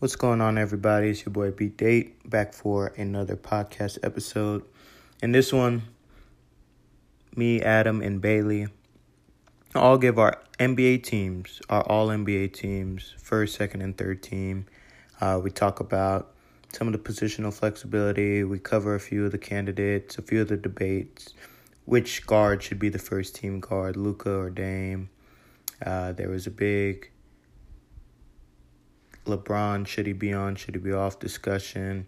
What's going on, everybody? It's your boy Beat Date back for another podcast episode. In this one, me, Adam, and Bailey all give our NBA teams, our all NBA teams, first, second, and third team. Uh, we talk about some of the positional flexibility. We cover a few of the candidates, a few of the debates. Which guard should be the first team guard, Luka or Dame? Uh, there was a big LeBron, should he be on, should he be off discussion.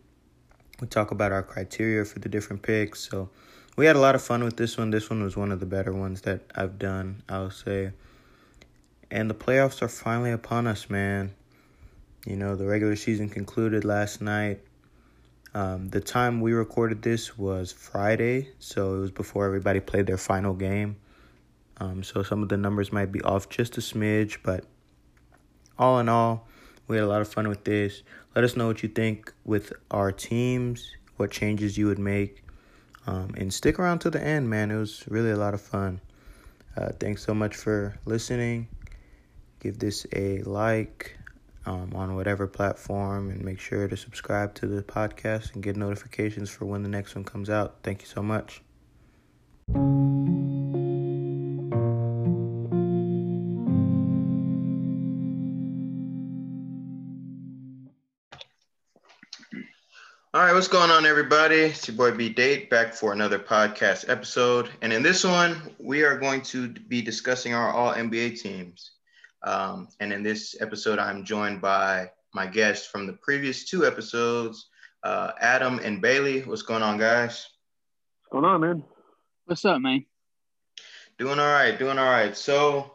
We talk about our criteria for the different picks. So we had a lot of fun with this one. This one was one of the better ones that I've done, I'll say. And the playoffs are finally upon us, man. You know, the regular season concluded last night. Um, the time we recorded this was Friday, so it was before everybody played their final game. Um, so some of the numbers might be off just a smidge, but all in all, we had a lot of fun with this. Let us know what you think with our teams, what changes you would make. Um, and stick around to the end, man. It was really a lot of fun. Uh, thanks so much for listening. Give this a like um, on whatever platform and make sure to subscribe to the podcast and get notifications for when the next one comes out. Thank you so much. All right, what's going on, everybody? It's your boy B Date back for another podcast episode. And in this one, we are going to be discussing our all NBA teams. Um, and in this episode, I'm joined by my guests from the previous two episodes, uh, Adam and Bailey. What's going on, guys? What's going on, man? What's up, man? Doing all right, doing all right. So,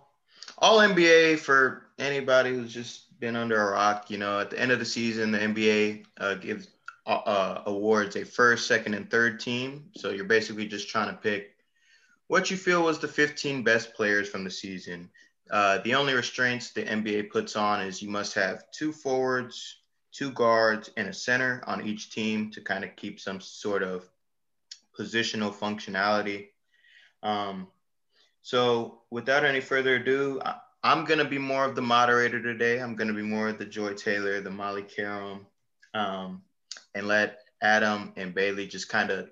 all NBA for anybody who's just been under a rock, you know, at the end of the season, the NBA uh, gives uh, awards a first, second, and third team. So you're basically just trying to pick what you feel was the 15 best players from the season. Uh, the only restraints the NBA puts on is you must have two forwards, two guards, and a center on each team to kind of keep some sort of positional functionality. Um, so without any further ado, I, am going to be more of the moderator today. I'm going to be more of the Joy Taylor, the Molly Qerim. Um, and let Adam and Bailey just kind of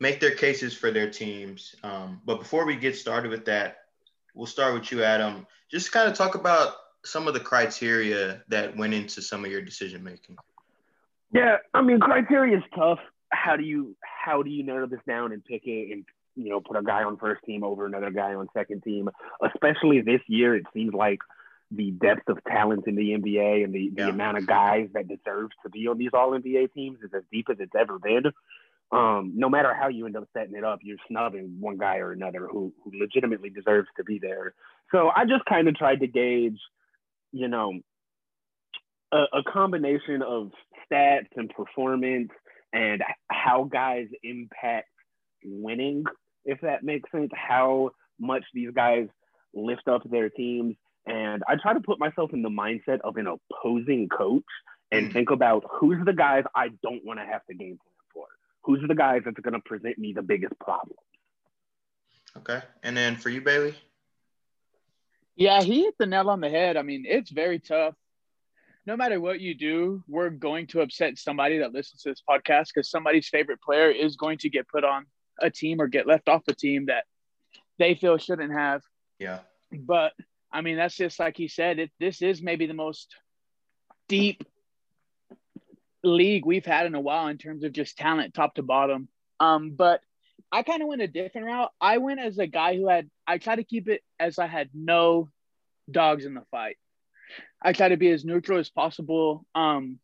make their cases for their teams. Um, but before we get started with that, we'll start with you, Adam. Just kind of talk about some of the criteria that went into some of your decision making. Yeah, I mean, criteria is tough. How do you how do you narrow this down and pick it and you know put a guy on first team over another guy on second team? Especially this year, it seems like the depth of talent in the NBA and the, the yeah. amount of guys that deserve to be on these all NBA teams is as deep as it's ever been. Um, no matter how you end up setting it up, you're snubbing one guy or another who, who legitimately deserves to be there. So I just kind of tried to gauge, you know, a, a combination of stats and performance and how guys impact winning, if that makes sense, how much these guys lift up their teams and I try to put myself in the mindset of an opposing coach and mm. think about who's the guys I don't want to have to game plan for. Who's the guys that's going to present me the biggest problems? Okay. And then for you, Bailey? Yeah, he hit the nail on the head. I mean, it's very tough. No matter what you do, we're going to upset somebody that listens to this podcast because somebody's favorite player is going to get put on a team or get left off a team that they feel shouldn't have. Yeah. But – I mean, that's just like he said. It, this is maybe the most deep league we've had in a while in terms of just talent, top to bottom. Um, but I kind of went a different route. I went as a guy who had. I try to keep it as I had no dogs in the fight. I try to be as neutral as possible. Um,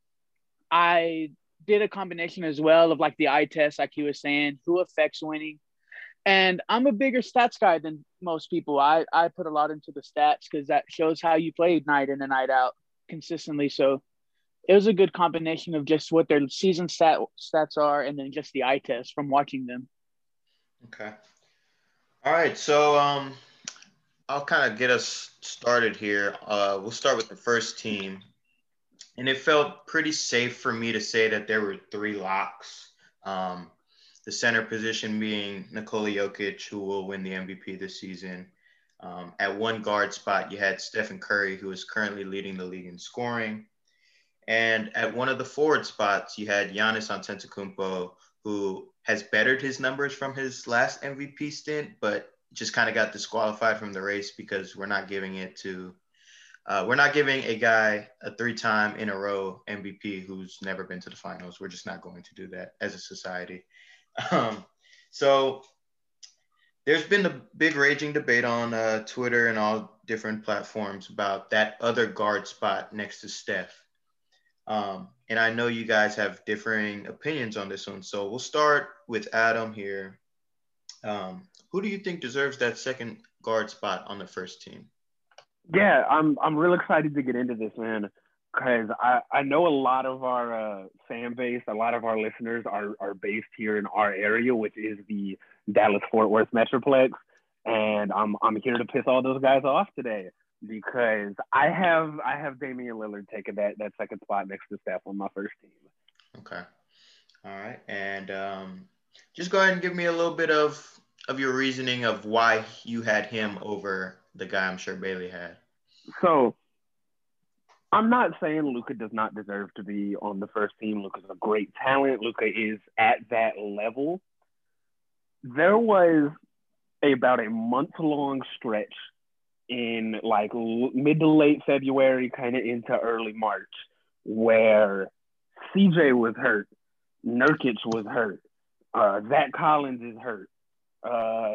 I did a combination as well of like the eye test, like he was saying, who affects winning, and I'm a bigger stats guy than most people. I, I put a lot into the stats because that shows how you played night in and night out consistently. So it was a good combination of just what their season stat stats are and then just the eye test from watching them. Okay. All right. So um, I'll kind of get us started here. Uh, we'll start with the first team. And it felt pretty safe for me to say that there were three locks. Um, the center position being Nikola Jokic, who will win the MVP this season. Um, at one guard spot, you had Stephen Curry, who is currently leading the league in scoring. And at one of the forward spots, you had Giannis Antetokounmpo, who has bettered his numbers from his last MVP stint, but just kind of got disqualified from the race because we're not giving it to uh, we're not giving a guy a three-time in a row MVP who's never been to the finals. We're just not going to do that as a society. Um, so there's been a big raging debate on uh, Twitter and all different platforms about that other guard spot next to Steph. Um, and I know you guys have differing opinions on this one. So we'll start with Adam here. Um, who do you think deserves that second guard spot on the first team? Yeah, I'm I'm real excited to get into this, man, because I, I know a lot of our uh, fan base, a lot of our listeners are are based here in our area, which is the Dallas Fort Worth Metroplex, and I'm I'm here to piss all those guys off today because I have I have Damian Lillard taking that that second spot next to Steph on my first team. Okay, all right, and um, just go ahead and give me a little bit of of your reasoning of why you had him over the guy I'm sure Bailey had. So I'm not saying Luka does not deserve to be on the first team. Luka's a great talent. Luka is at that level. There was about a month long stretch in like mid to late February, kind of into early March, where CJ was hurt, Nurkic was hurt, uh, Zach Collins is hurt, uh,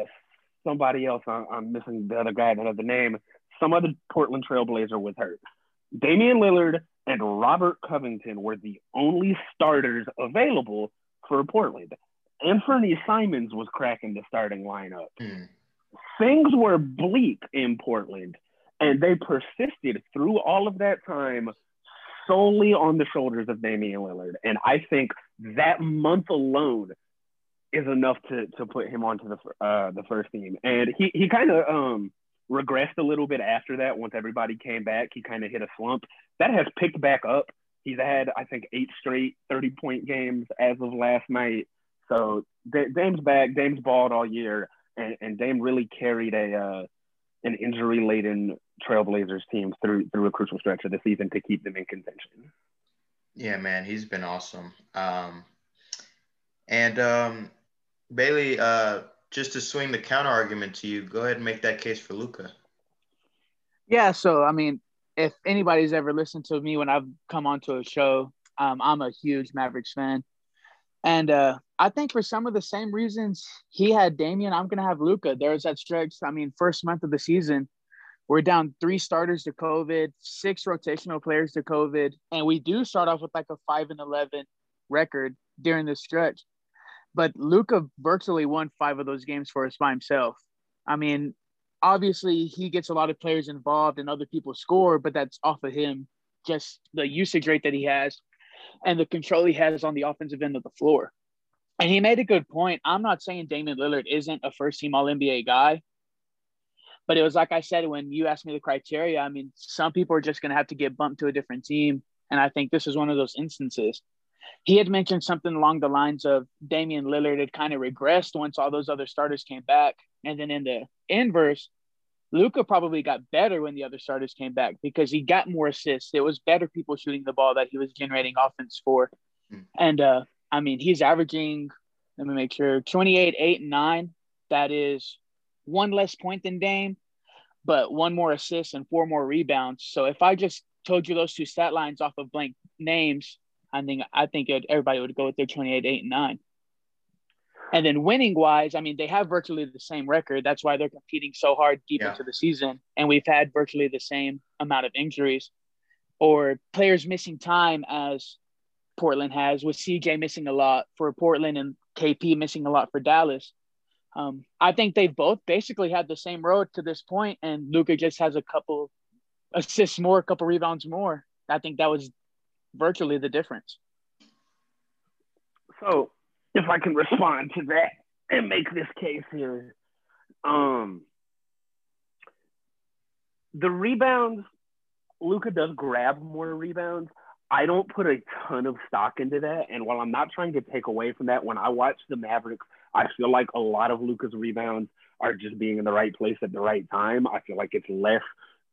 somebody else. I'm, I'm, missing the other guy, another name. Some other Portland Trailblazer was hurt. Damian Lillard and Robert Covington were the only starters available for Portland. Anthony Simons was cracking the starting lineup. Mm. Things were bleak in Portland, and they persisted through all of that time solely on the shoulders of Damian Lillard. And I think that month alone is enough to to put him onto the uh, the first team. And he he kind of um, regressed a little bit after that. Once everybody came back, he kind of hit a slump. That has picked back up. He's had I think eight straight thirty point games as of last night. So Dame's back. Dame's balled all year, and, and Dame really carried a uh, an injury laden Trailblazers team through through a crucial stretch of the season to keep them in contention. Yeah, man, he's been awesome. Um, and um, Bailey, uh, just to swing the counter argument to you, go ahead and make that case for Luka. Yeah, so I mean, if anybody's ever listened to me when I've come onto a show, um, I'm a huge Mavericks fan, and uh, I think for some of the same reasons he had Damian, I'm gonna have Luka. There's that stretch. I mean, first month of the season, we're down three starters to COVID, six rotational players to COVID, and we do start off with like a five and eleven record during this stretch. But Luka virtually won five of those games for us by himself. I mean, obviously he gets a lot of players involved and other people score, but that's off of him, just the usage rate that he has and the control he has on the offensive end of the floor. And he made a good point. I'm not saying Damian Lillard isn't a first team All NBA guy, but it was like I said when you asked me the criteria. I mean, some people are just going to have to get bumped to a different team. And I think this is one of those instances he had mentioned something along the lines of Damian Lillard had kind of regressed once all those other starters came back. And then in the inverse, Luka probably got better when the other starters came back because he got more assists. It was better people shooting the ball that he was generating offense for. Mm. And uh, I mean, he's averaging, let me make sure, 28, 8, and 9. That is one less point than Dame, but one more assist and four more rebounds. So if I just told you those two stat lines off of blank names, I think I think it, everybody would go with their 28, 8, and 9. And then winning wise, I mean, they have virtually the same record. That's why they're competing so hard deep yeah. into the season. And we've had virtually the same amount of injuries or players missing time as Portland has, with CJ missing a lot for Portland and KP missing a lot for Dallas. Um, I think they've both basically had the same road to this point, and Luka just has a couple assists more, a couple rebounds more. I think that was virtually the difference. So, if I can respond to that and make this case here, um, the rebounds, Luka does grab more rebounds. I don't put a ton of stock into that. And while I'm not trying to take away from that, when I watch the Mavericks, I feel like a lot of Luka's rebounds are just being in the right place at the right time. I feel like it's less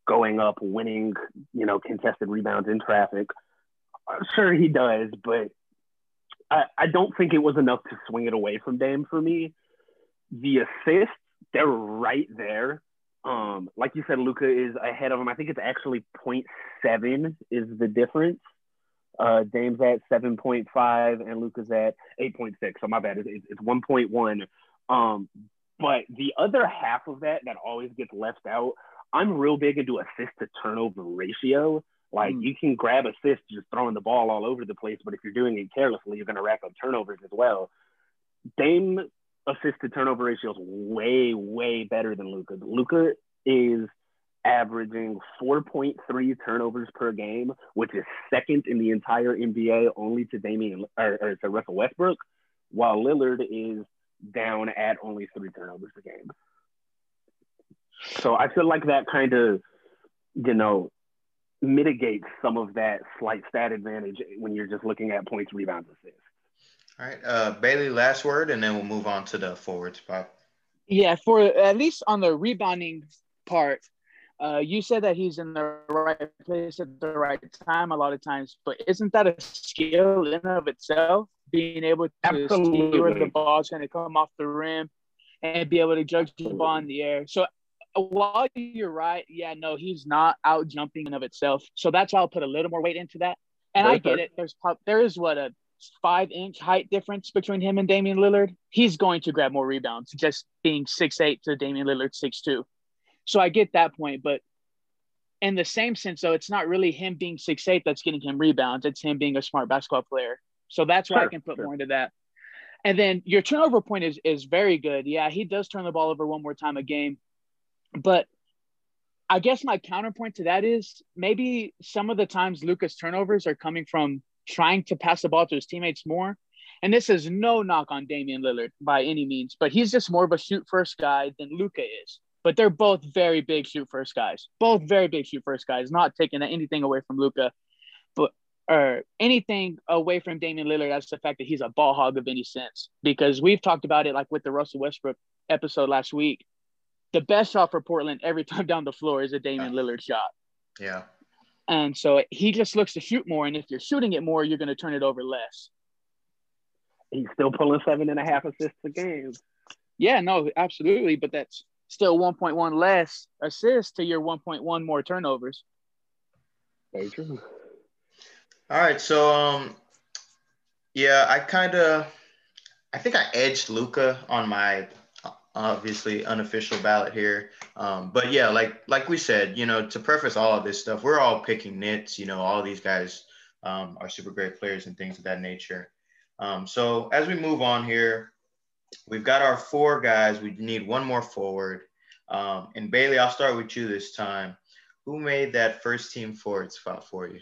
going up, winning, you know, contested rebounds in traffic sure he does, but I, I don't think it was enough to swing it away from Dame for me. The assists, they're right there. Um, like you said, Luka is ahead of him. I think it's actually 0.7 is the difference. Uh, Dame's at 7.5 and Luka's at 8.6. So my bad, it's, it's 1.1. Um, but the other half of that that always gets left out, I'm real big into assist to turnover ratio. Like mm. you can grab assists just throwing the ball all over the place, but if you're doing it carelessly, you're going to rack up turnovers as well. Dame assist to turnover ratio is way, way better than Luka. Luka is averaging 4.3 turnovers per game, which is second in the entire NBA, only to Damian or, or to Russell Westbrook, while Lillard is down at only three turnovers a game. So I feel like that kind of, you know, mitigates some of that slight stat advantage when you're just looking at points, rebounds, assists. All right, uh, Bailey, last word, and then we'll move on to the forward spot. Yeah, for at least on the rebounding part, uh, you said that he's in the right place at the right time a lot of times, but isn't that a skill in of itself? Being able to Absolutely. see where the ball's going to come off the rim and be able to judge the ball in the air. So while you're right, yeah, no, he's not out jumping in of itself. So that's why I'll put a little more weight into that. And I get it. There's there is what a five inch height difference between him and Damian Lillard, he's going to grab more rebounds just being six eight to Damian Lillard six two. So I get that point, but in the same sense, though, it's not really him being six eight that's getting him rebounds. It's him being a smart basketball player. So that's why sure, I can put sure. more into that. And then your turnover point is is very good. Yeah, he does turn the ball over one more time a game, but I guess my counterpoint to that is maybe some of the times Luka's turnovers are coming from trying to pass the ball to his teammates more. And this is no knock on Damian Lillard by any means, but he's just more of a shoot first guy than Luka is. But they're both very big shoot first guys. Both very big shoot first guys, not taking anything away from Luka, but or anything away from Damian Lillard as the fact that he's a ball hog of any sense. Because we've talked about it like with the Russell Westbrook episode last week. The best shot for Portland every time down the floor is a Damian Lillard shot. Yeah. And so he just looks to shoot more. And if you're shooting it more, you're going to turn it over less. He's still pulling seven and a half assists a game. Yeah, no, absolutely. But that's still 1.1 less assists to your 1.1 more turnovers. Very true. All right. So, um, yeah, I kind of, I think I edged Luka on my obviously unofficial ballot here. Um, but yeah, like like we said, you know, to preface all of this stuff, we're all picking nits. You know, all these guys um, are super great players and things of that nature. Um, so as we move on here, we've got our four guys. We need one more forward. Um, and Bailey, I'll start with you this time. Who made that first team forward spot for you?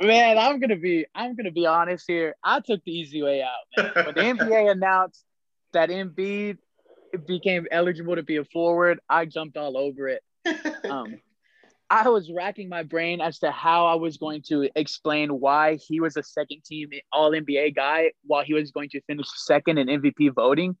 Man, I'm gonna be I'm gonna be honest here. I took the easy way out. Man. When the NBA announced that Embiid became eligible to be a forward, I jumped all over it. Um, I was racking my brain as to how I was going to explain why he was a second team All NBA guy while he was going to finish second in MVP voting.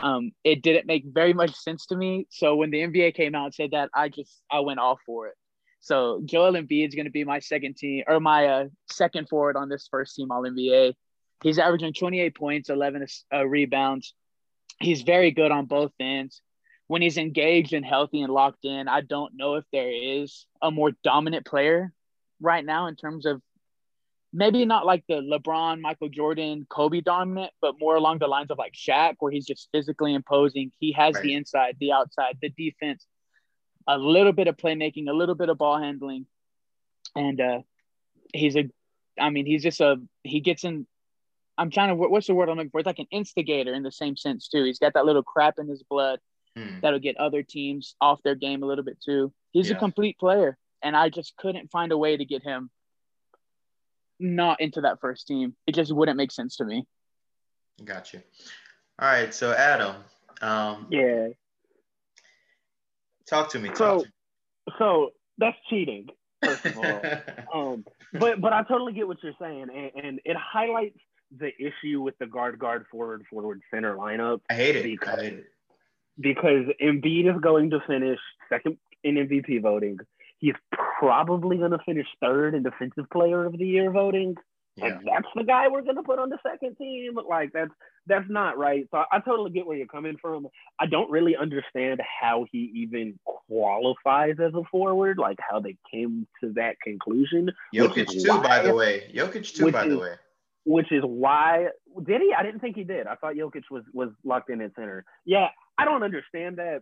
Um, it didn't make very much sense to me. So when the NBA came out and said that, I just I went off for it. So Joel Embiid is going to be my second team or my uh, second forward on this first team All NBA. He's averaging 28 points, 11 uh, rebounds. He's very good on both ends. When he's engaged and healthy and locked in, I don't know if there is a more dominant player right now in terms of maybe not like the LeBron, Michael Jordan, Kobe dominant, but more along the lines of like Shaq, where he's just physically imposing. He has right. the inside, the outside, the defense, a little bit of playmaking, a little bit of ball handling, and uh, he's a. I mean, he's just a. He gets in I'm trying to what's the word I'm looking for? It's like an instigator in the same sense too. He's got that little crap in his blood hmm. that'll get other teams off their game a little bit too. He's yeah. a complete player, and I just couldn't find a way to get him not into that first team. It just wouldn't make sense to me. Got you. All right, so Adam. Um, yeah. Talk to me. Talk so, to me. so that's cheating. First of all, um, but but I totally get what you're saying, and, and it highlights the issue with the guard, guard, forward, forward, center lineup. I hate it. Because, I hate it. Because Embiid is going to finish second in MVP voting. He's probably going to finish third in Defensive Player of the Year voting. Yeah. And that's the guy we're gonna put on the second team. Like that's that's not right. So I, I, totally get where you're coming from. I don't really understand how he even qualifies as a forward, like how they came to that conclusion. Jokic too, why, by the way. Jokic too, by is, the way. Which is why did he? I didn't think he did. I thought Jokic was was locked in at center. Yeah, I don't understand that.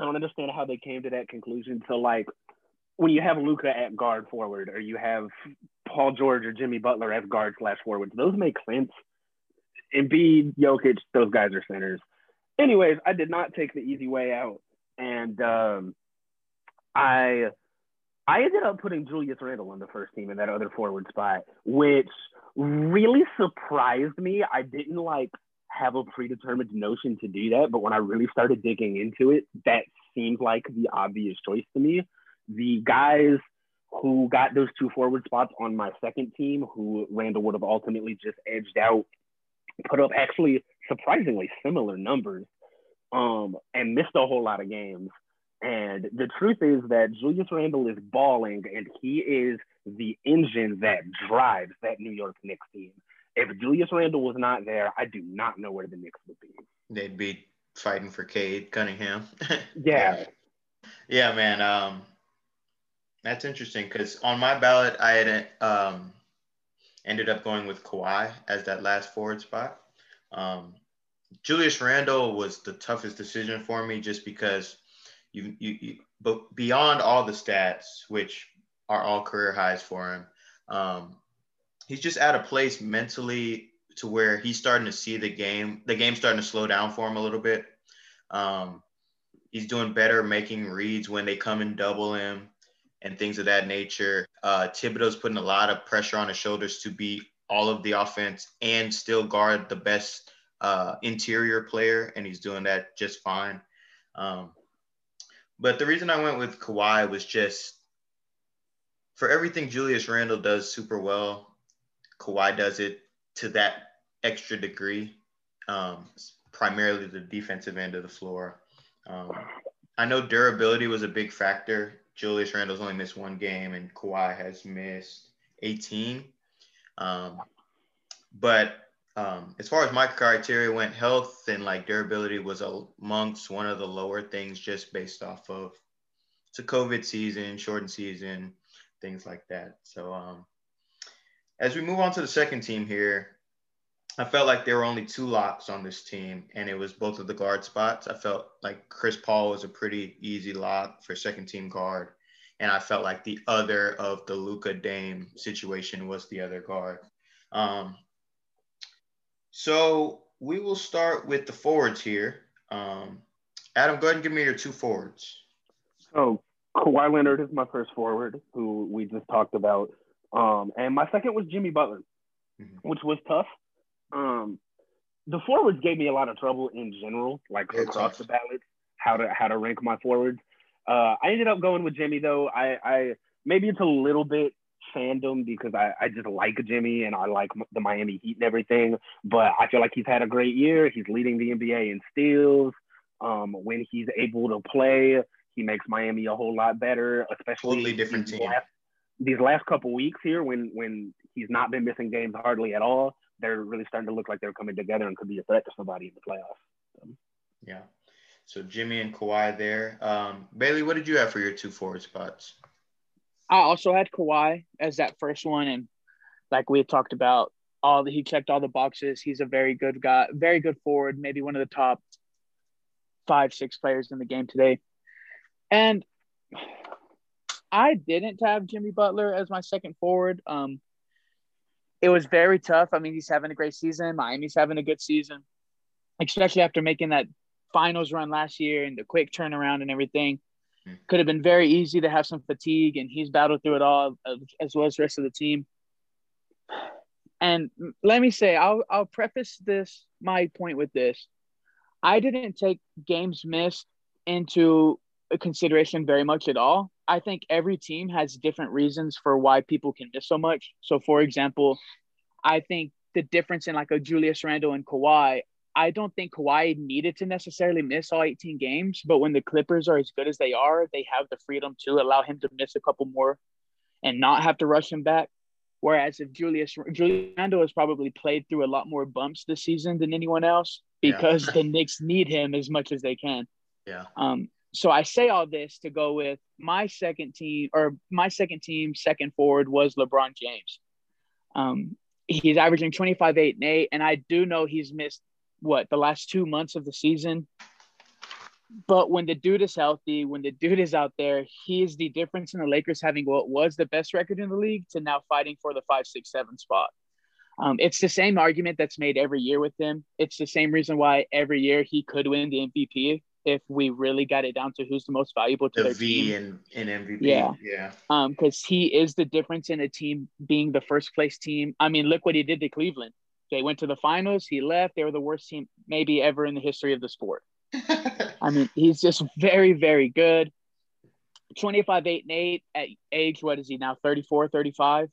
I don't understand how they came to that conclusion. So like when you have Luka at guard forward or you have Paul George or Jimmy Butler as guard slash forwards, those make sense. Embiid, Jokic, those guys are centers. Anyways, I did not take the easy way out, and um, I I ended up putting Julius Randle on the first team in that other forward spot, which really surprised me. I didn't like have a predetermined notion to do that, but when I really started digging into it, that seemed like the obvious choice to me the guys who got those two forward spots on my second team, who Randle would have ultimately just edged out, put up actually surprisingly similar numbers um, and missed a whole lot of games. And the truth is that Julius Randle is balling and he is the engine that drives that New York Knicks team. If Julius Randle was not there, I do not know where the Knicks would be. They'd be fighting for Cade Cunningham. yeah. Yeah, man. Um, that's interesting because on my ballot, I had um, ended up going with Kawhi as that last forward spot. Um, Julius Randle was the toughest decision for me just because you, you, you, but beyond all the stats, which are all career highs for him, um, he's just at a place mentally to where he's starting to see the game. The game's starting to slow down for him a little bit. Um, he's doing better making reads when they come and double him and things of that nature. Uh, Thibodeau's putting a lot of pressure on his shoulders to be all of the offense and still guard the best uh, interior player, and he's doing that just fine. Um, but the reason I went with Kawhi was just for everything Julius Randle does super well, Kawhi does it to that extra degree, um, primarily the defensive end of the floor. Um, I know durability was a big factor Julius Randle's only missed one game and Kawhi has missed 18. Um, but um, as far as my criteria went, health and like durability was amongst one of the lower things just based off of it's a COVID season, shortened season, things like that. So um, as we move on to the second team here, I felt like there were only two locks on this team, and it was both of the guard spots. I felt like Chris Paul was a pretty easy lock for second team guard, and I felt like the other of the Luka Dame situation was the other guard. Um, so we will start with the forwards here. Um, Adam, go ahead and give me your two forwards. So Kawhi Leonard is my first forward, who we just talked about, um, and my second was Jimmy Butler, mm-hmm. which was tough um, the forwards gave me a lot of trouble in general, like it's across tough. the ballot, how to how to rank my forwards. Uh, I ended up going with Jimmy though. I, I maybe it's a little bit fandom because I, I just like Jimmy and I like the Miami Heat and everything. But I feel like he's had a great year. He's leading the NBA in steals. Um, when he's able to play, he makes Miami a whole lot better, especially totally different team. Last, these last couple weeks here when when he's not been missing games hardly at all they're really starting to look like they're coming together and could be a threat to somebody in the playoffs. So. Yeah. So Jimmy and Kawhi there. Um, Bailey, what did you have for your two forward spots? I also had Kawhi as that first one, and like we talked about, all the, he checked all the boxes. He's a very good guy, very good forward, maybe one of the top five, six players in the game today. And I didn't have Jimmy Butler as my second forward. Um, it was very tough. I mean, he's having a great season. Miami's having a good season, especially after making that finals run last year and the quick turnaround and everything. Could have been very easy to have some fatigue, and he's battled through it all as well as the rest of the team. And let me say, I'll I'll preface this my point with this: I didn't take games missed into consideration very much at all. I think every team has different reasons for why people can miss so much. So, for example, I think the difference in like a Julius Randle and Kawhi, I don't think Kawhi needed to necessarily miss all 18 games, but when the Clippers are as good as they are, they have the freedom to allow him to miss a couple more and not have to rush him back. Whereas if Julius Julius Randle has probably played through a lot more bumps this season than anyone else because yeah. the Knicks need him as much as they can. Yeah. Um. So I say all this to go with my second team or my second team second forward was LeBron James. Um, he's averaging 25, 8, and 8. And I do know he's missed what the last two months of the season. But when the dude is healthy, when the dude is out there, he is the difference in the Lakers having what was the best record in the league to now fighting for the five, six, seven spot. Um, it's the same argument that's made every year with him. It's the same reason why every year he could win the MVP if we really got it down to who's the most valuable to the their V team. in, in MVP. Yeah. Yeah. Um, because he is the difference in a team being the first place team. I mean, look what he did to Cleveland. They went to the finals. He left. They were the worst team maybe ever in the history of the sport. I mean, he's just very, very good. 25, 8, and 8 at age, what is he now? 34, 35?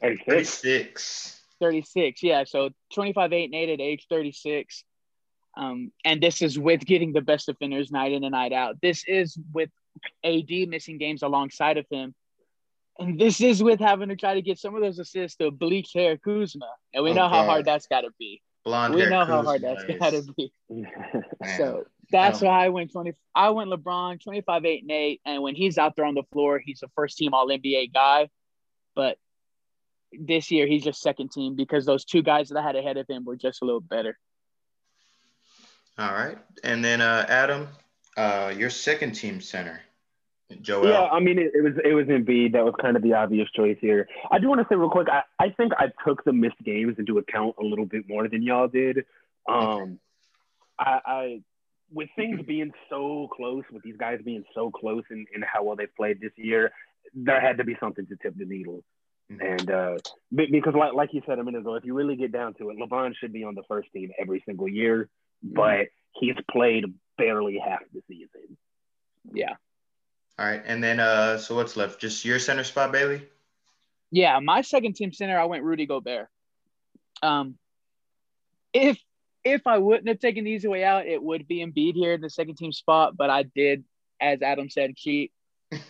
36. 36, yeah. So 25, 8, and 8 at age 36. Um, and this is with getting the best defenders night in and night out. This is with AD missing games alongside of him. And this is with having to try to get some of those assists to bleach hair Kuzma. And we oh, know how hard that's got to be. Blonde we know Kuzma how hard that's got to be. so that's why I went 20. I went LeBron 25, 8, and 8. And when he's out there on the floor, he's a first team All NBA guy. But this year, he's just second team because those two guys that I had ahead of him were just a little better. All right. And then, uh, Adam, uh, your second team center. Joel. Yeah, I mean, it, it was it was Embiid. That was kind of the obvious choice here. I do want to say real quick. I, I think I took the missed games into account a little bit more than y'all did. Um, I, I with things being so close, with these guys being so close in, in how well they've played this year, there had to be something to tip the needle. Mm-hmm. And uh, because, like, like you said a minute ago, if you really get down to it, LeBron should be on the first team every single year, mm-hmm. but he's played barely half the season. Yeah. All right, and then uh, so what's left? Just your center spot, Bailey. Yeah, my second team center, I went Rudy Gobert. Um, if if I wouldn't have taken the easy way out, it would be Embiid here in the second team spot. But I did, as Adam said, cheat.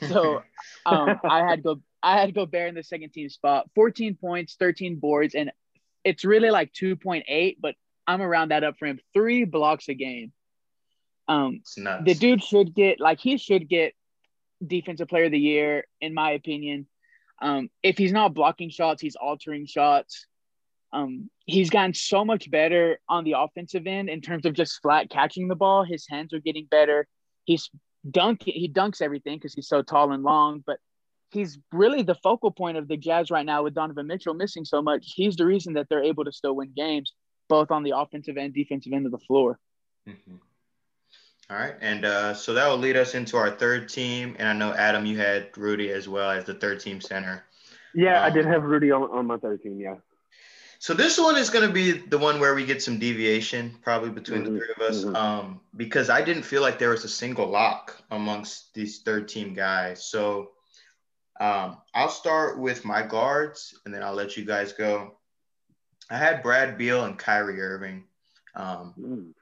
So um, I had go I had Gobert in the second team spot. 14 points, 13 boards, and it's really like 2.8, but I'm around that up for him. Three blocks a game. Um, the dude should get like he should get defensive player of the year, in my opinion. Um, if he's not blocking shots, he's altering shots. Um, he's gotten so much better on the offensive end in terms of just flat catching the ball. His hands are getting better. He's dunk he dunks everything because he's so tall and long, but he's really the focal point of the Jazz right now with Donovan Mitchell missing so much. He's the reason that they're able to still win games, both on the offensive and defensive end of the floor. Mm-hmm. All right. And uh, so that will lead us into our third team. And I know, Adam, you had Rudy as well as the third team center. Yeah, um, I did have Rudy on, on my third team. Yeah. So this one is going to be the one where we get some deviation, probably between mm-hmm. the three of us, mm-hmm. um, because I didn't feel like there was a single lock amongst these third team guys. So um, I'll start with my guards, and then I'll let you guys go. I had Brad Beal and Kyrie Irving. Um, mm.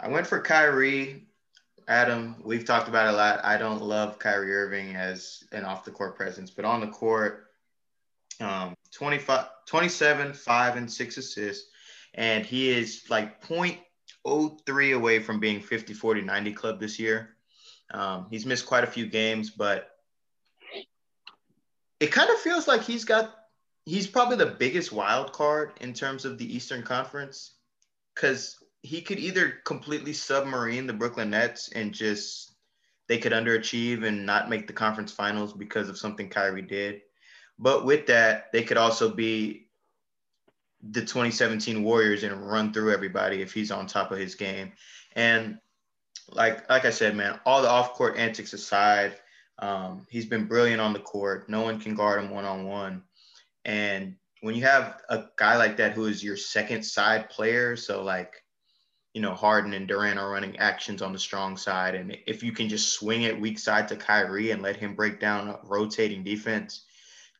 I went for Kyrie Adam, we've talked about a lot. I don't love Kyrie Irving as an off the court presence, but on the court, um, 25, 27, 5, and 6 assists. And he is like 0.03 away from being 50, 40, 90 club this year. Um, he's missed quite a few games, but it kind of feels like he's got, he's probably the biggest wild card in terms of the Eastern Conference. Because he could either completely submarine the Brooklyn Nets and just they could underachieve and not make the conference finals because of something Kyrie did. But with that, they could also be the 2017 Warriors and run through everybody if he's on top of his game. And like like I said, man, all the off court antics aside, um, he's been brilliant on the court. No one can guard him one on one. And when you have a guy like that who is your second side player, so like you know, Harden and Durant are running actions on the strong side. And if you can just swing it weak side to Kyrie and let him break down a rotating defense,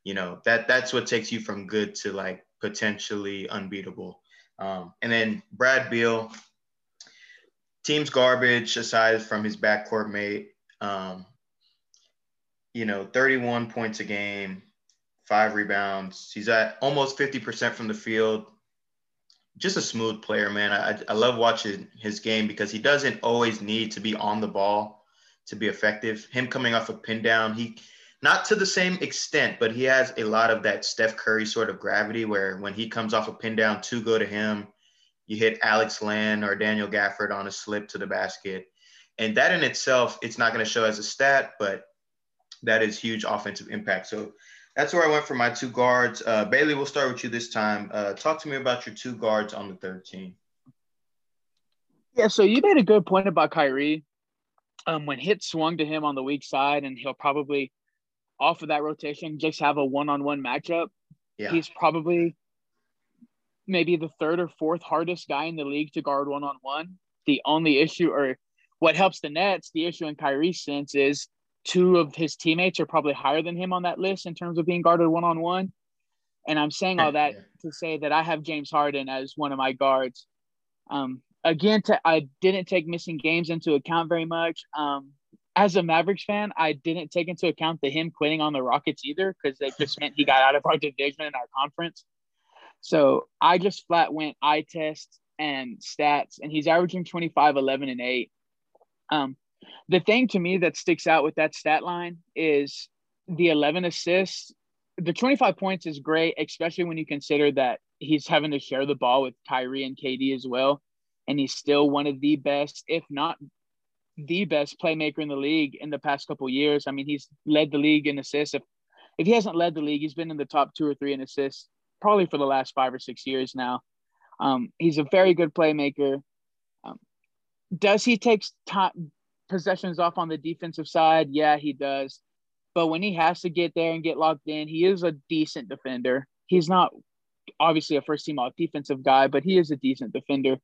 you know, that that's what takes you from good to like potentially unbeatable. Um, and then Brad Beal, team's garbage aside from his backcourt mate. Um, you know, 31 points a game, five rebounds. He's at almost 50% from the field. Just a smooth player, man. I, I love watching his game because he doesn't always need to be on the ball to be effective. Him coming off a pin down, he not to the same extent, but he has a lot of that Steph Curry sort of gravity where when he comes off a pin down, two go to him. You hit Alex Len or Daniel Gafford on a slip to the basket. And that in itself, it's not going to show as a stat, but that is huge offensive impact. So that's where I went for my two guards. Uh, Bailey, we'll start with you this time. Uh, talk to me about your two guards on the third team. Yeah, so you made a good point about Kyrie. Um, when hit swung to him on the weak side, and he'll probably off of that rotation just have a one-on-one matchup. Yeah. He's probably maybe the third or fourth hardest guy in the league to guard one-on-one. The only issue, or what helps the Nets, the issue in Kyrie's sense is two of his teammates are probably higher than him on that list in terms of being guarded one on one. And I'm saying all that yeah. to say that I have James Harden as one of my guards. Um, again, to, I didn't take missing games into account very much. Um, as a Mavericks fan, I didn't take into account the him quitting on the Rockets either because it just meant he got out of our division in our conference. So I just flat went eye test and stats, and he's averaging 25, 11, and 8. Um, the thing to me that sticks out with that stat line is the 11 assists. The 25 points is great, especially when you consider that he's having to share the ball with Kyrie and KD as well. And he's still one of the best, if not the best playmaker in the league in the past couple years. I mean, he's led the league in assists. If, if he hasn't led the league, he's been in the top two or three in assists probably for the last five or six years now. Um, he's a very good playmaker. Um, does he take time? Possessions off on the defensive side? Yeah, he does. But when he has to get there and get locked in, he is a decent defender. He's not obviously a first team all defensive guy, but he is a decent defender.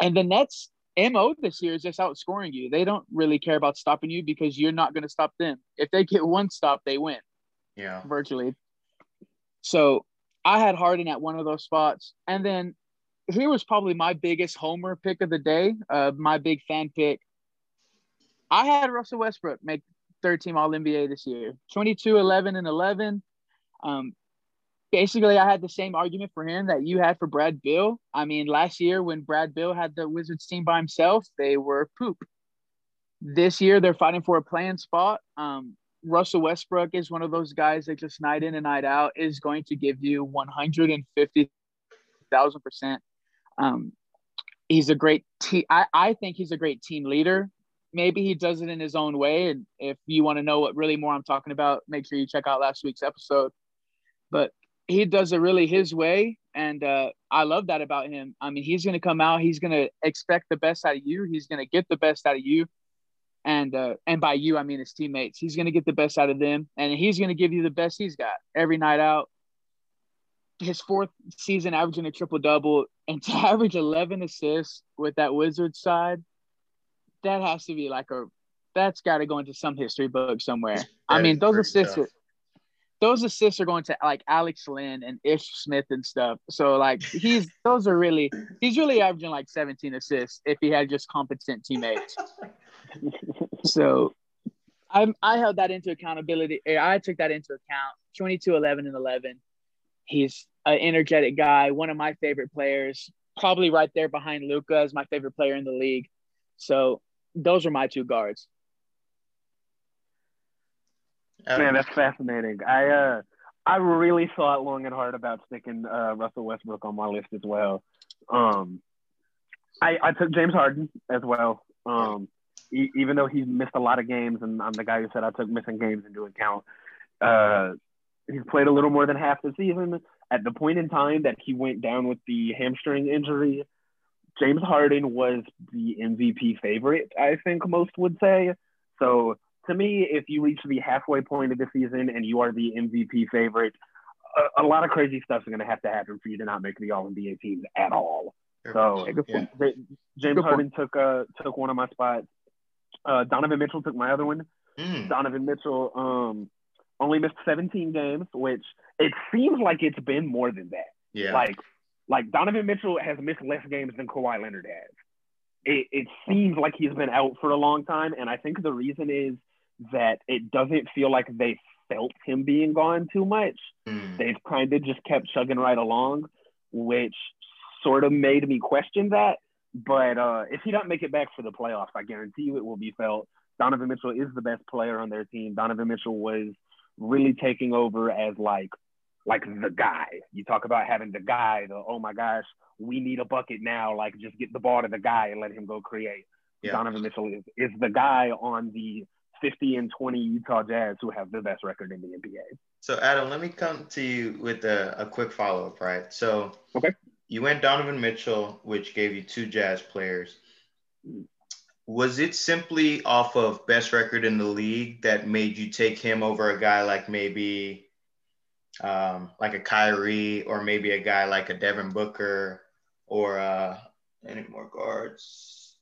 And the Nets MO this year is just outscoring you. They don't really care about stopping you because you're not going to stop them. If they get one stop, they win. Yeah. Virtually. So I had Harden at one of those spots. And then here was probably my biggest homer pick of the day, uh, my big fan pick. I had Russell Westbrook make third team All NBA this year 22, 11, and 11. Um, basically, I had the same argument for him that you had for Brad Beal. I mean, last year when Brad Beal had the Wizards team by himself, they were poop. This year, they're fighting for a playing spot. Um, Russell Westbrook is one of those guys that just night in and night out is going to give you 150,000%. Um, he's a great team. I, I think he's a great team leader maybe he does it in his own way. And if you want to know what really more I'm talking about, make sure you check out last week's episode. But he does it really his way. And uh, I love that about him. I mean, he's going to come out, he's going to expect the best out of you, he's going to get the best out of you. And uh, and by you, I mean his teammates. He's going to get the best out of them, and he's going to give you the best he's got every night out. His fourth season averaging a triple double, and to average 11 assists with that Wizards side, that has to be like a that's got to go into some history book somewhere. I mean, those assists, are, those assists are going to like Alex Len and Ish Smith and stuff. So like he's those are really he's really averaging like 17 assists if he had just competent teammates. so I I held that into accountability. Eh, I took that into account. 22, 11, and 11. He's an energetic guy, one of my favorite players, probably right there behind Luka as my favorite player in the league. So those are my two guards. Man, that's fascinating. I uh, I really thought long and hard about sticking uh, Russell Westbrook on my list as well. Um, I I took James Harden as well. Um, e- even though he's missed a lot of games, and I'm the guy who said I took missing games into account. Uh, he's played a little more than half the season. At the point in time that he went down with the hamstring injury, James Harden was the MVP favorite, I think most would say. So to me, if you reach the halfway point of the season and you are the MVP favorite, a, a lot of crazy stuff is going to have to happen for you to not make the All NBA teams at all. So yeah. James Harden took uh, took one of my spots. Uh, Donovan Mitchell took my other one. Mm. Donovan Mitchell um, only missed 17 games, which it seems like it's been more than that. Yeah. Like Like Donovan Mitchell has missed less games than Kawhi Leonard has. It, it seems like he's been out for a long time, and I think the reason is that it doesn't feel like they felt him being gone too much. Mm. They've kind of just kept chugging right along, which sort of made me question that. But uh, if he doesn't make it back for the playoffs, I guarantee you it will be felt. Donovan Mitchell is the best player on their team. Donovan Mitchell was really taking over as like like the guy. You talk about having the guy, the oh my gosh, we need a bucket now. Like just get the ball to the guy and let him go create. Yeah. Donovan Mitchell is, is the guy on the 50 and 20 Utah Jazz who have the best record in the NBA. So Adam, let me come to you with a, a quick follow up, right? So okay, you went Donovan Mitchell, which gave you two Jazz players. Was it simply off of best record in the league that made you take him over a guy like maybe um, like a Kyrie or maybe a guy like a Devin Booker or uh, any more guards?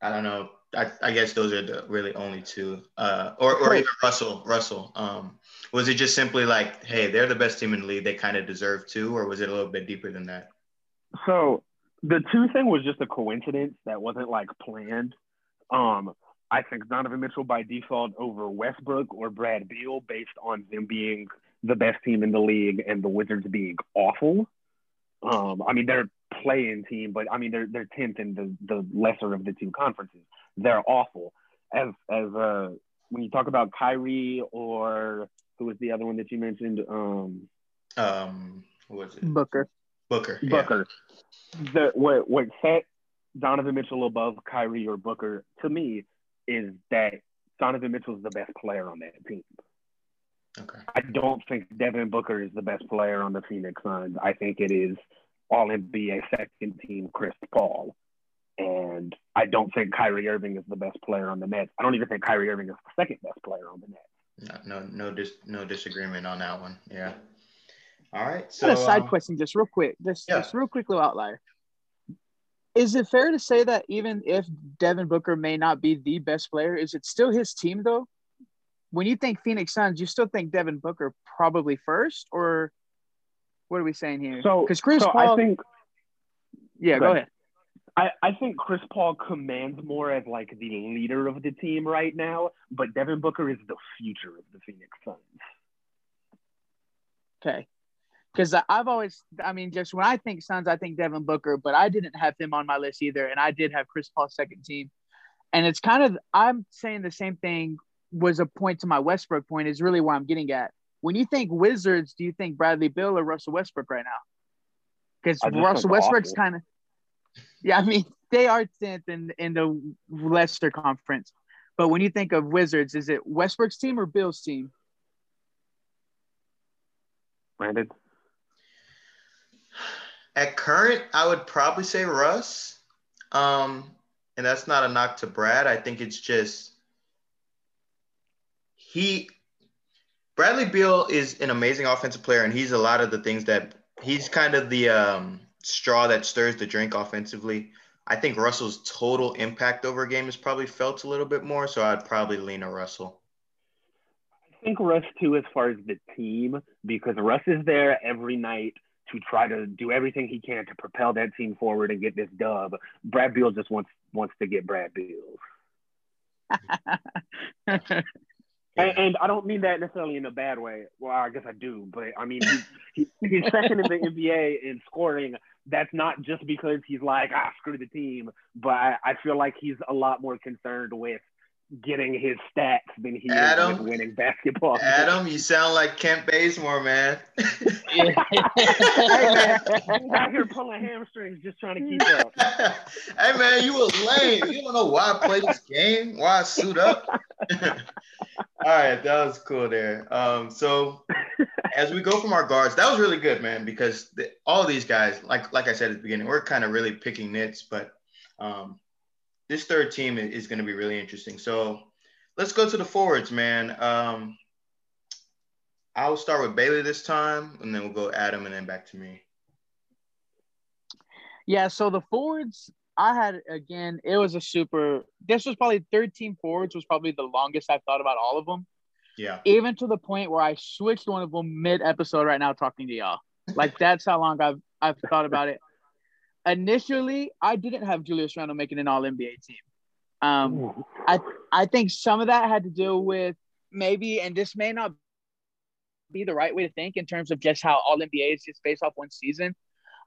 I don't know. I, I guess those are the really only two, uh, or or even Russell. Russell. Um, was it just simply like, hey, they're the best team in the league, they kind of deserve to, or was it a little bit deeper than that? So the two thing was just a coincidence that wasn't like planned. Um, I think Donovan Mitchell by default over Westbrook or Brad Beal based on them being the best team in the league and the Wizards being awful. Um, I mean, they're playing team, but I mean, they're they're tenth in the the lesser of the two conferences. They're awful. As as uh, when you talk about Kyrie or who was the other one that you mentioned? Um, um, was it? Booker. Booker. Booker. Yeah. The what what set Donovan Mitchell above Kyrie or Booker to me is that Donovan Mitchell is the best player on that team. Okay. I don't think Devin Booker is the best player on the Phoenix Suns. I think it is All NBA second team Chris Paul. And I don't think Kyrie Irving is the best player on the Nets. I don't even think Kyrie Irving is the second best player on the Nets. No, no, no, dis- no disagreement on that one. Yeah. All right. So a side um, question, just real quick, just yeah. just real quick little outlier. Is it fair to say that even if Devin Booker may not be the best player, is it still his team though? When you think Phoenix Suns, you still think Devin Booker probably first, or what are we saying here? So, because Chris so Paul, I think, yeah, go ahead. I, I think Chris Paul commands more as like the leader of the team right now, but Devin Booker is the future of the Phoenix Suns. Okay because I've always, I mean, just when I think Suns, I think Devin Booker, but I didn't have him on my list either, and I did have Chris Paul second team, and it's kind of I'm saying the same thing was a point to my Westbrook point is really where I'm getting at. When you think Wizards, do you think Bradley Beal or Russell Westbrook right now? Because Russell Westbrook's kind of, yeah, I mean they are tenth in in the lesser Conference, but when you think of Wizards, is it Westbrook's team or Beal's team? Brandon at current, I would probably say Russ. Um, and that's not a knock to Brad. I think it's just he Bradley Beal is an amazing offensive player, and he's a lot of the things that he's kind of the um, straw that stirs the drink offensively. I think Russell's total impact over a game is probably felt a little bit more, so I'd probably lean to Russell. I think Russ too, as far as the team, because Russ is there every night to try to do everything he can to propel that team forward and get this dub. Brad Beal just wants wants to get Brad Beal. and, and, I don't mean that necessarily in a bad way. Well, I guess I do, but I mean he, he, he's second in the NBA in scoring. That's not just because he's like ah screw the team, but I, I feel like he's a lot more concerned with getting his stats than he Adam, is with winning basketball. Adam, you sound like Kent Bazemore, man. hey, man, he's out here pulling hamstrings just trying to keep up. hey man, you was lame. You don't know why I play this game, why I suit up. All right, that was cool there. Um, so as we go from our guards, that was really good, man, because the, all these guys, like like I said at the beginning, we're kind of really picking nits, but um, this third team is going to be really interesting. So let's go to the forwards, man. Um, I'll start with Bailey this time, and then we'll go Adam, and then back to me. Yeah. So the forwards, I had again, it was a super. This was probably 13 forwards was probably the longest I've thought about all of them. Yeah. Even to the point where I switched one of them mid episode right now talking to y'all. Like that's how long I've I've thought about it. Initially, I didn't have Julius Randle making an All NBA team. Um, I I think some of that had to do with maybe, and this may not be the right way to think in terms of just how All NBA is just based off one season.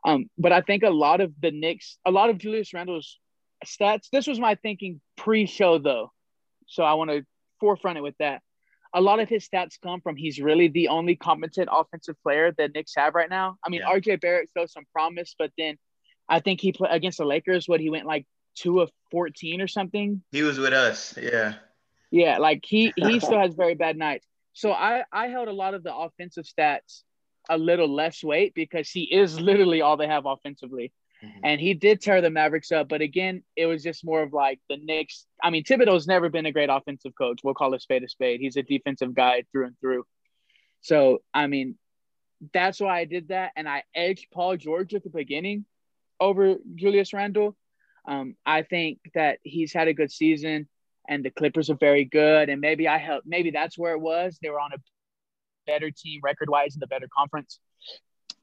Um, but I think a lot of the Knicks, a lot of Julius Randle's stats. This was my thinking pre-show though, so I want to forefront it with that. A lot of his stats come from he's really the only competent offensive player that Knicks have right now. I mean, yeah. RJ Barrett shows some promise, but then I think he played against the Lakers. What he went like two of fourteen or something. He was with us, yeah. Yeah, like he he still has very bad nights. So I I held a lot of the offensive stats a little less weight because he is literally all they have offensively. Mm-hmm. And he did tear the Mavericks up, but again, it was just more of like the Knicks. I mean, Thibodeau's never been a great offensive coach. We'll call a spade a spade. He's a defensive guy through and through. So I mean, that's why I did that, and I edged Paul George at the beginning over Julius Randle. Um, I think that he's had a good season and the Clippers are very good. And maybe I helped, maybe that's where it was. They were on a better team record wise in the better conference.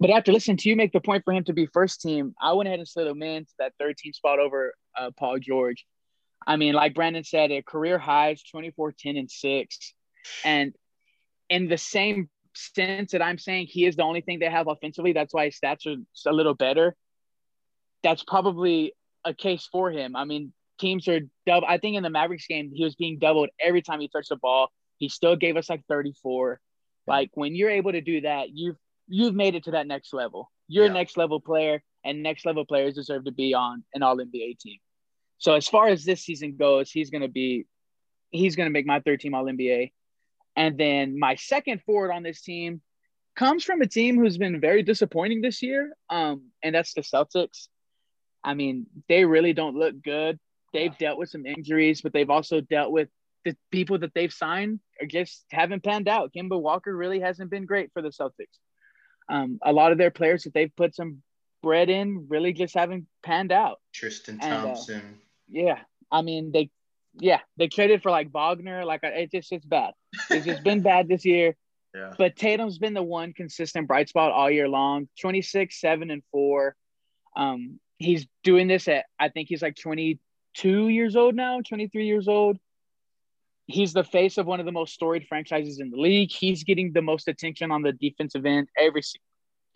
But after listening to you make the point for him to be first team, I went ahead and slid him into that third team spot over uh, Paul George. I mean, like Brandon said, a career highs 24, 10, and 6. And in the same sense that I'm saying he is the only thing they have offensively, that's why his stats are a little better. That's probably a case for him. I mean, teams are double. I think in the Mavericks game, he was being doubled every time he touched the ball. He still gave us like 34. Like when you're able to do that, you've you've made it to that next level. You're yeah. a next level player, and next level players deserve to be on an All NBA team. So as far as this season goes, he's gonna be he's gonna make my third team All NBA. And then my second forward on this team comes from a team who's been very disappointing this year. Um, and that's the Celtics. I mean, they really don't look good. They've dealt with some injuries, but they've also dealt with the people that they've signed are just haven't panned out. Kemba Walker really hasn't been great for the Celtics. Um, a lot of their players that they've put some bread in really just haven't panned out. Tristan Thompson. And, uh, yeah, I mean they, yeah, they traded for like Wagner. Like it just it's bad. It's just been bad this year. Yeah. But Tatum's been the one consistent bright spot all year long. 26, 7, and 4. Um, he's doing this at I think he's like 22 years old now, 23 years old he's the face of one of the most storied franchises in the league. He's getting the most attention on the defensive end every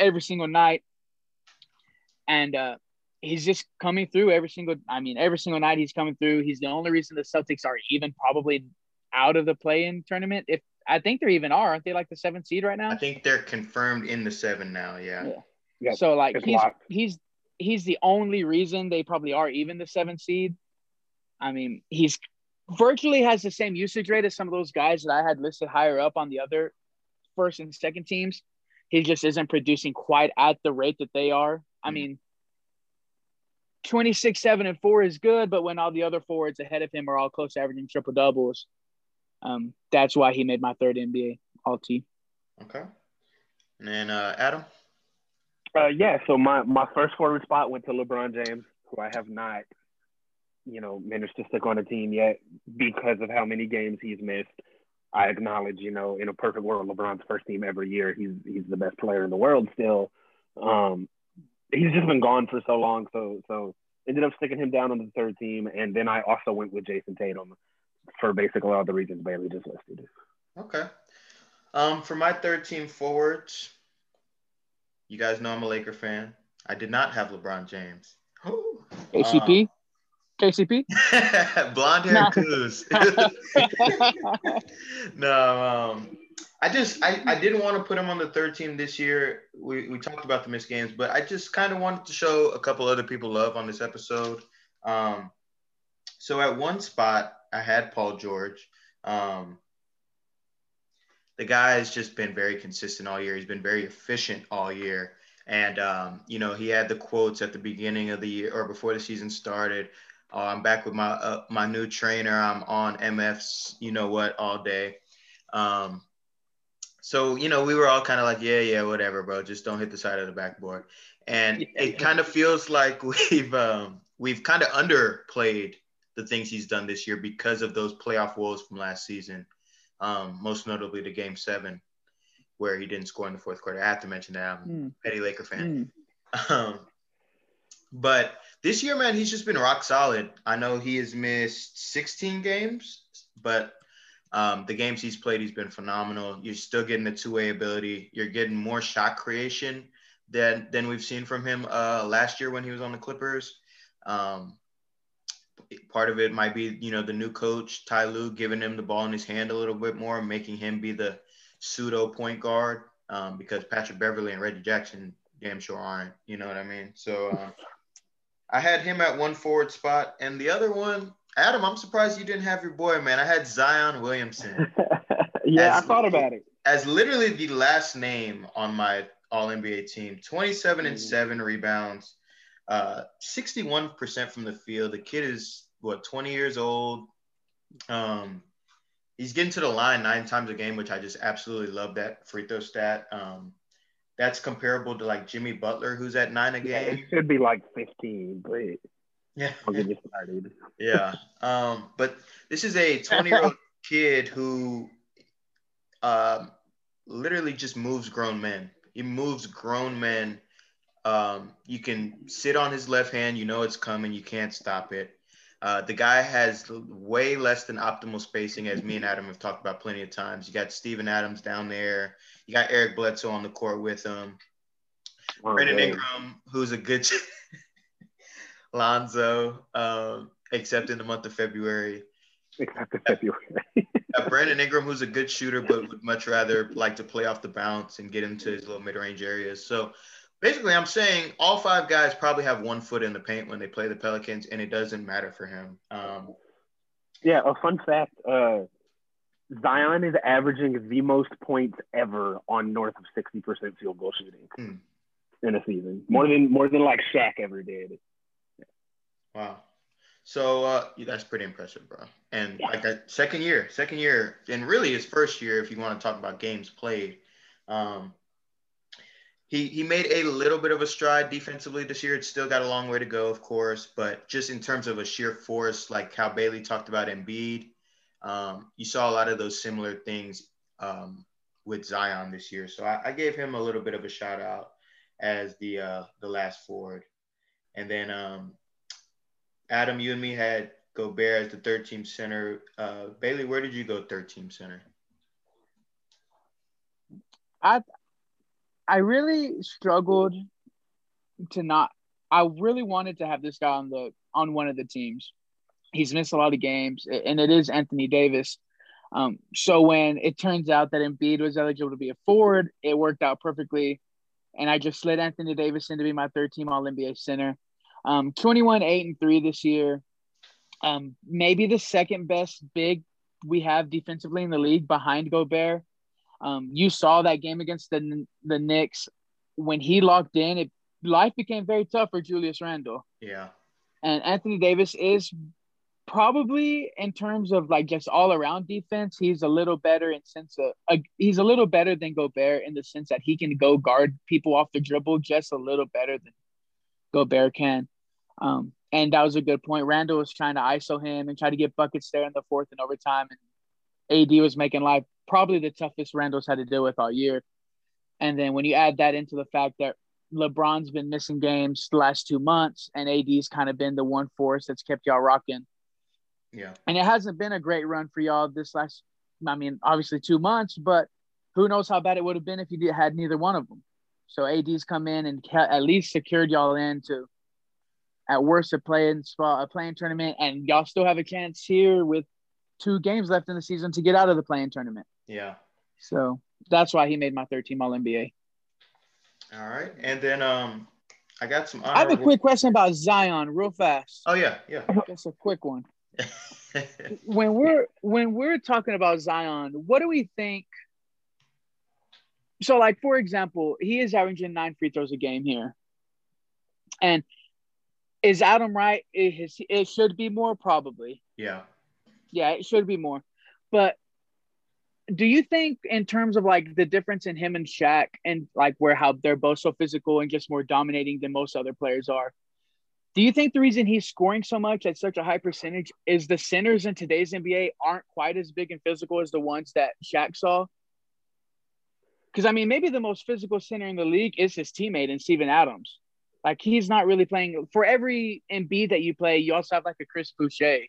every single night, and uh, he's just coming through every single. I mean, every single night he's coming through. He's the only reason the Celtics are even probably out of the play-in tournament. If I think they even are, aren't they like the seventh seed right now? I think they're confirmed in the seven now. Yeah. Yeah. yeah so like he's locked. he's he's the only reason they probably are even the seventh seed. I mean, he's virtually has the same usage rate as some of those guys that I had listed higher up on the other first and second teams. He just isn't producing quite at the rate that they are. I hmm. mean, 26, 7, and 4 is good, but when all the other forwards ahead of him are all close to averaging triple doubles, um, that's why he made my third NBA All T. Okay. And then uh, Adam? Uh, yeah, so my, my first forward spot went to LeBron James, who I have not – you know, managed to stick on a team yet because of how many games he's missed. I acknowledge, you know, in a perfect world, LeBron's first team every year. He's he's the best player in the world still. Um, he's just been gone for so long, so so ended up sticking him down on the third team, and then I also went with Jayson Tatum for basically all the reasons Bailey just listed. Okay. Um, for my third team forwards, you guys know I'm a Laker fan. I did not have LeBron James. ACP. Um, KCP? Blonde hair Kuz. no, um, I just I, I didn't want to put him on the third team this year. We, we talked about the missed games, but I just kind of wanted to show a couple other people love on this episode. Um, so at one spot, I had Paul George. Um, the guy has just been very consistent all year. He's been very efficient all year. And, um, you know, he had the quotes at the beginning of the year or before the season started Oh, I'm back with my uh, my new trainer. I'm on MFs, you know what, all day. Um, so you know, we were all kind of like, yeah, yeah, whatever, bro. Just don't hit the side of the backboard. And it kind of feels like we've um, we've kind of underplayed the things he's done this year because of those playoff woes from last season. Um, most notably the game seven, where he didn't score in the fourth quarter. I have to mention that. I'm Mm. a petty Laker fan. Mm. Um, but this year, man, he's just been rock solid. I know he has missed 16 games, but um, the games he's played, he's been phenomenal. You're still getting the two-way ability. You're getting more shot creation than than we've seen from him uh, last year when he was on the Clippers. Um, part of it might be, you know, the new coach Ty Lue giving him the ball in his hand a little bit more, making him be the pseudo point guard um, because Patrick Beverley and Reggie Jackson damn sure aren't. You know what I mean? So uh, I had him at one forward spot, and the other one, Adam. I'm surprised you didn't have your boy, man. I had Zion Williamson yeah, As- I thought about it. as literally the last name on my All NBA team. 27 and Mm. seven rebounds, uh, 61% from the field. The kid is what 20 years old. Um, he's getting to the line nine times a game, which I just absolutely love that free throw stat. Um, that's comparable to like Jimmy Butler, who's at nine a Yeah, it should be like 15, but Yeah, I'll get you started. yeah. Um, but this is a 20 year old kid who um, literally just moves grown men. He moves grown men. Um, you can sit on his left hand, you know it's coming, you can't stop it. Uh, the guy has way less than optimal spacing, as me and Adam have talked about plenty of times. You got Steven Adams down there. You got Eric Bledsoe on the court with him. Oh, Brandon man. Ingram, who's a good Lonzo, um, except in the month of February. Except in February. Uh, Brandon Ingram, who's a good shooter, but would much rather like to play off the bounce and get into his little mid-range areas. So basically, I'm saying all five guys probably have one foot in the paint when they play the Pelicans, and it doesn't matter for him. Um, yeah, a fun fact uh, Zion is averaging the most points ever on north of 60% field goal shooting Hmm. in a season. More than more than like Shaq ever did. wow. So uh, that's pretty impressive, bro. And Yeah. like that second year, second year, and really his first year, if you want to talk about games played. Um, he he made a little bit of a stride defensively this year. It's still got a long way to go, of course, but just in terms of a sheer force, like how Bailey talked about Embiid, um, you saw a lot of those similar things um, with Zion this year. So I, I gave him a little bit of a shout out as the uh, the last forward, and then um, Adam, you and me had Gobert as the third team center. Uh, Bailey, where did you go third team center? I really struggled to not. I really wanted to have this guy on the on one of the teams. He's missed a lot of games, and it is Anthony Davis. Um, so when it turns out that Embiid was eligible to be a forward, it worked out perfectly, and I just slid Anthony Davis in to be my third team All NBA center. Um, 21, eight and three this year. Um, maybe the second best big we have defensively in the league behind Gobert. Um, you saw that game against the the Knicks when he locked in. It life became very tough for Julius Randle, Yeah. and Anthony Davis is probably in terms of like just all around defense. He's a little better in sense of uh, he's a little better than Gobert in the sense that he can go guard people off the dribble just a little better than Gobert can. Um, and that was a good point. Randle was trying to ISO him and try to get buckets there in the fourth and overtime, and AD was making life probably the toughest Randle's had to deal with all year. And then when you add that into the fact that LeBron's been missing games the last two months, and AD's kind of been the one force that's kept y'all rocking. Yeah. And it hasn't been a great run for y'all this last, I mean, obviously two months, but who knows how bad it would have been if you did, had neither one of them. So AD's come in and ca- at least secured y'all into, at worst, a playing spot, a play-in tournament, and y'all still have a chance here with two games left in the season to get out of the play-in tournament. Yeah. So that's why he made my third team All NBA. All right. And then um, I got some. I have a quick question about Zion, real fast. Oh yeah, yeah. Just a quick one. when we're when we're talking about Zion, what do we think? So, like for example, he is averaging nine free throws a game here, and is Adam right? It, it should be more, probably. yeah. Yeah, it should be more. But do you think, in terms of like the difference in him and Shaq, and like where how they're both so physical and just more dominating than most other players are? Do you think the reason he's scoring so much at such a high percentage is the centers in today's NBA aren't quite as big and physical as the ones that Shaq saw? because I mean, maybe the most physical center in the league is his teammate and Steven Adams. Like he's not really playing for every Embiid that you play. You also have like a Chris Boucher,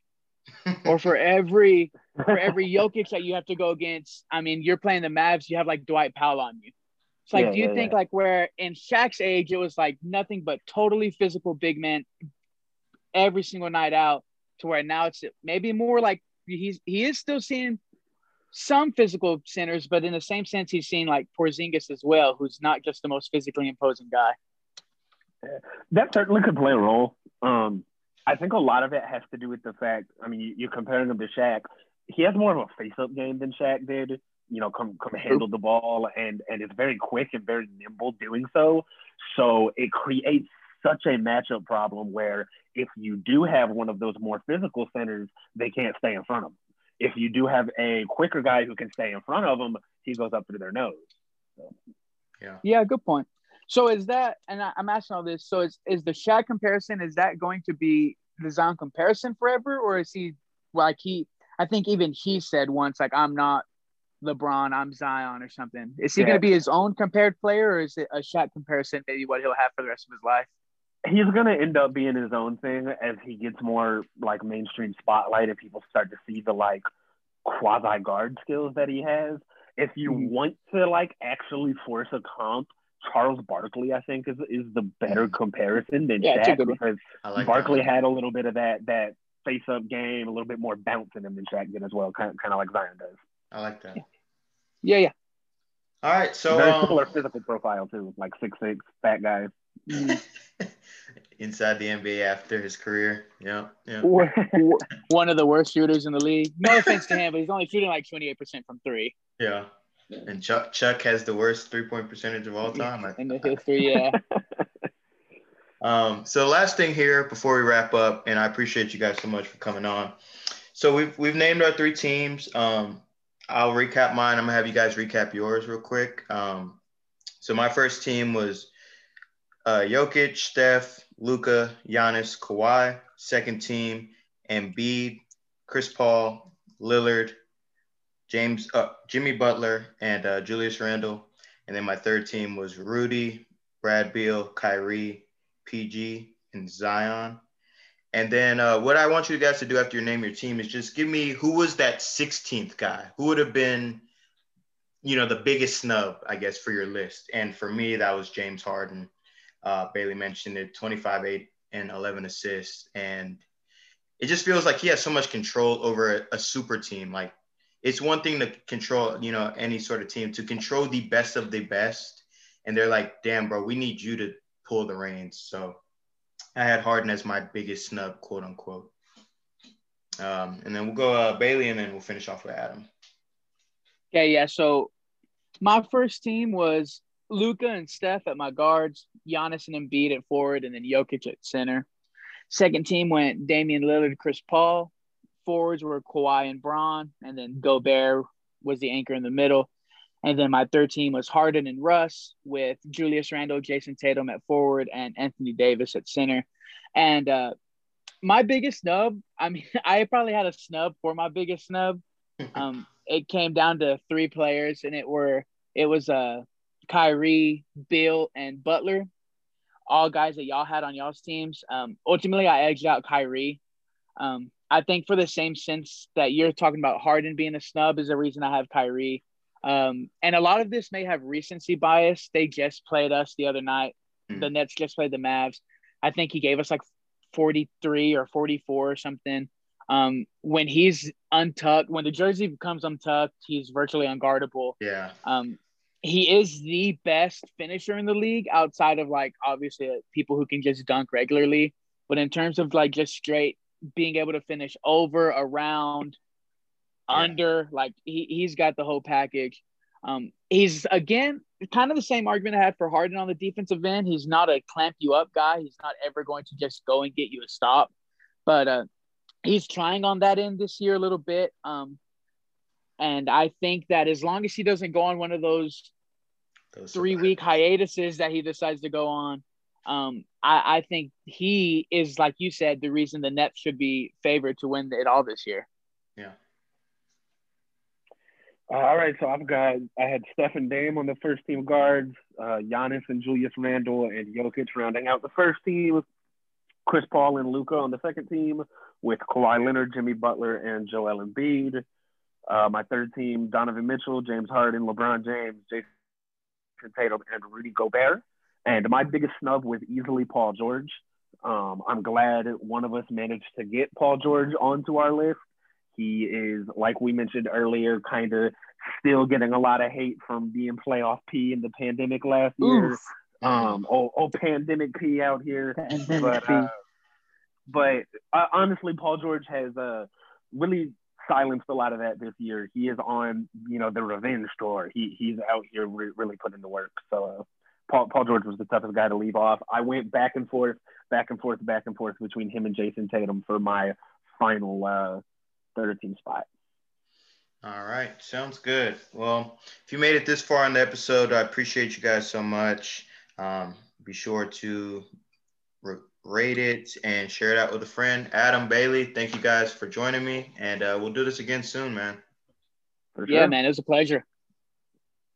or for every for every Jokic that you have to go against. I mean, you're playing the Mavs. You have like Dwight Powell on you. It's like, Yeah, do you yeah, think yeah. like where in Shaq's age it was like nothing but totally physical big men every single night out, to where now it's maybe more like he's he is still seeing some physical centers, but in the same sense he's seeing like Porzingis as well, who's not just the most physically imposing guy. that certainly could play a role. Um, I think a lot of it has to do with the fact. I mean, you, you're comparing him to Shaq. He has more of a face-up game than Shaq did. You know, come come handle the ball and and is very quick and very nimble doing so. So it creates such a matchup problem where if you do have one of those more physical centers, they can't stay in front of them. If you do have a quicker guy who can stay in front of them, he goes up through their nose. Yeah. Yeah, good point. So is that, and I, I'm asking all this. So is is the Shaq comparison? Is that going to be the Zion comparison forever, or is he like he? I think even he said once, like I'm not LeBron, I'm Zion or something. Is he Yeah. going to be his own compared player, or is it a Shaq comparison? Maybe what he'll have for the rest of his life. he's going to end up being his own thing as he gets more like mainstream spotlight and people start to see the like quasi guard skills that he has. If you Mhm. want to like actually force a comp, Charles Barkley I think is is the better comparison than Yeah, Shaq because like Barkley that. had a little bit of that that face up game, a little bit more bounce in him than Shaq did as well, kind of, kind of like Zion does. I like that. Yeah, yeah. All right, so Very um, similar physical profile too, like six six, fat guy. inside the NBA after his career. Yeah, yeah. One- One of the worst shooters in the league. No offense to him, but he's only shooting like 28% from three Yeah. And Chuck Chuck has the worst three point percentage of all time. In the history. Yeah. Um, so last thing here before we wrap up, and I appreciate you guys so much for coming on. So we've we've named our three teams. Um, I'll recap mine. I'm gonna have you guys recap yours real quick. Um, so my first team was uh, Jokic, Steph, Luka, Giannis, Kawhi. Second team, Embiid, Chris Paul, Lillard, James, uh, Jimmy Butler, and uh, Julius Randle. And then my third team was Rudy, Brad Beal, Kyrie, PG, and Zion. And then uh, what I want you guys to do after you name your team is just give me who was that 16th guy? Who would have been, you know, the biggest snub, I guess, for your list? And for me, that was James Harden. Uh, Bailey mentioned it 25, 8, and 11 assists. And it just feels like he has so much control over a, a super team. Like, it's one thing to control, you know, any sort of team, to control the best of the best. And they're like, damn, bro, we need you to pull the reins. So I had Harden as my biggest snub, quote unquote. Um, and then we'll go uh, Bailey, and then we'll finish off with Adam. Okay, yeah. So my first team was Luka and Steph at my guards, Giannis and Embiid at forward, and then Jokic at center. Second team went Damian Lillard, Chris Paul. Forwards were Kawhi and Bron, and then Gobert was the anchor in the middle. And then my third team was Harden and Russ with Julius Randle, Jayson Tatum at forward, and Anthony Davis at center. And uh, my biggest snub, I mean, I probably had a snub for my biggest snub. Um, it came down to three players, and it were it was uh Kyrie, Beal, and Butler, all guys that y'all had on y'all's teams. Um, ultimately, I edged out Kyrie. Um, I think for the same sense that you're talking about Harden being a snub is the reason I have Kyrie. Um, and a lot of this may have recency bias. They just played us the other night. Mhm. The Nets just played the Mavs. I think he gave us like 43 or 44 or something. Um, when he's untucked, when the jersey becomes untucked, he's virtually unguardable. Yeah. Um, he is the best finisher in the league outside of like obviously uh, people who can just dunk regularly. But in terms of like just straight being able to finish over, around, Yeah. under, like he, he's got the whole package. Um, he's again kind of the same argument I had for Harden on the defensive end. He's not a clamp you up guy. He's not ever going to just go and get you a stop. But uh, he's trying on that end this year a little bit. Um, and I think that as long as he doesn't go on one of those Those three week hiatuses that he decides to go on, um, I, I think he is, like you said, the reason the Nets should be favored to win it all this year. Yeah. all right, so I've got I had Stephen Dame on the first team guards, uh, Giannis and Julius Randle and Jokic rounding out the first team, Chris Paul and Luka on the second team, with Kawhi Leonard, Jimmy Butler, and Joel Embiid. Uh, my third team: Donovan Mitchell, James Harden, LeBron James, Jayson Tatum, and Rudy Gobert. And my biggest snub was easily Paul George. Um, I'm glad one of us managed to get Paul George onto our list. He is, like we mentioned earlier, kind of still getting a lot of hate from being playoff P in the pandemic last year. Um, oh, oh, pandemic P out here. but, uh, but uh, honestly, Paul George has uh, really silenced a lot of that this year. He is on, you know, the revenge tour. He he's out here re- really putting the work. So uh, Paul Paul George was the toughest guy to leave off. I went back and forth, back and forth, back and forth between him and Jayson Tatum for my final uh, third team spot. All right, sounds good. Well, if you made it this far in the episode, I appreciate you guys so much. Um, be sure to re- rate it and share it out with a friend. Adam Bailey, thank you guys for joining me, and uh, we'll do this again soon, man. Sure. Yeah, man, it was a pleasure.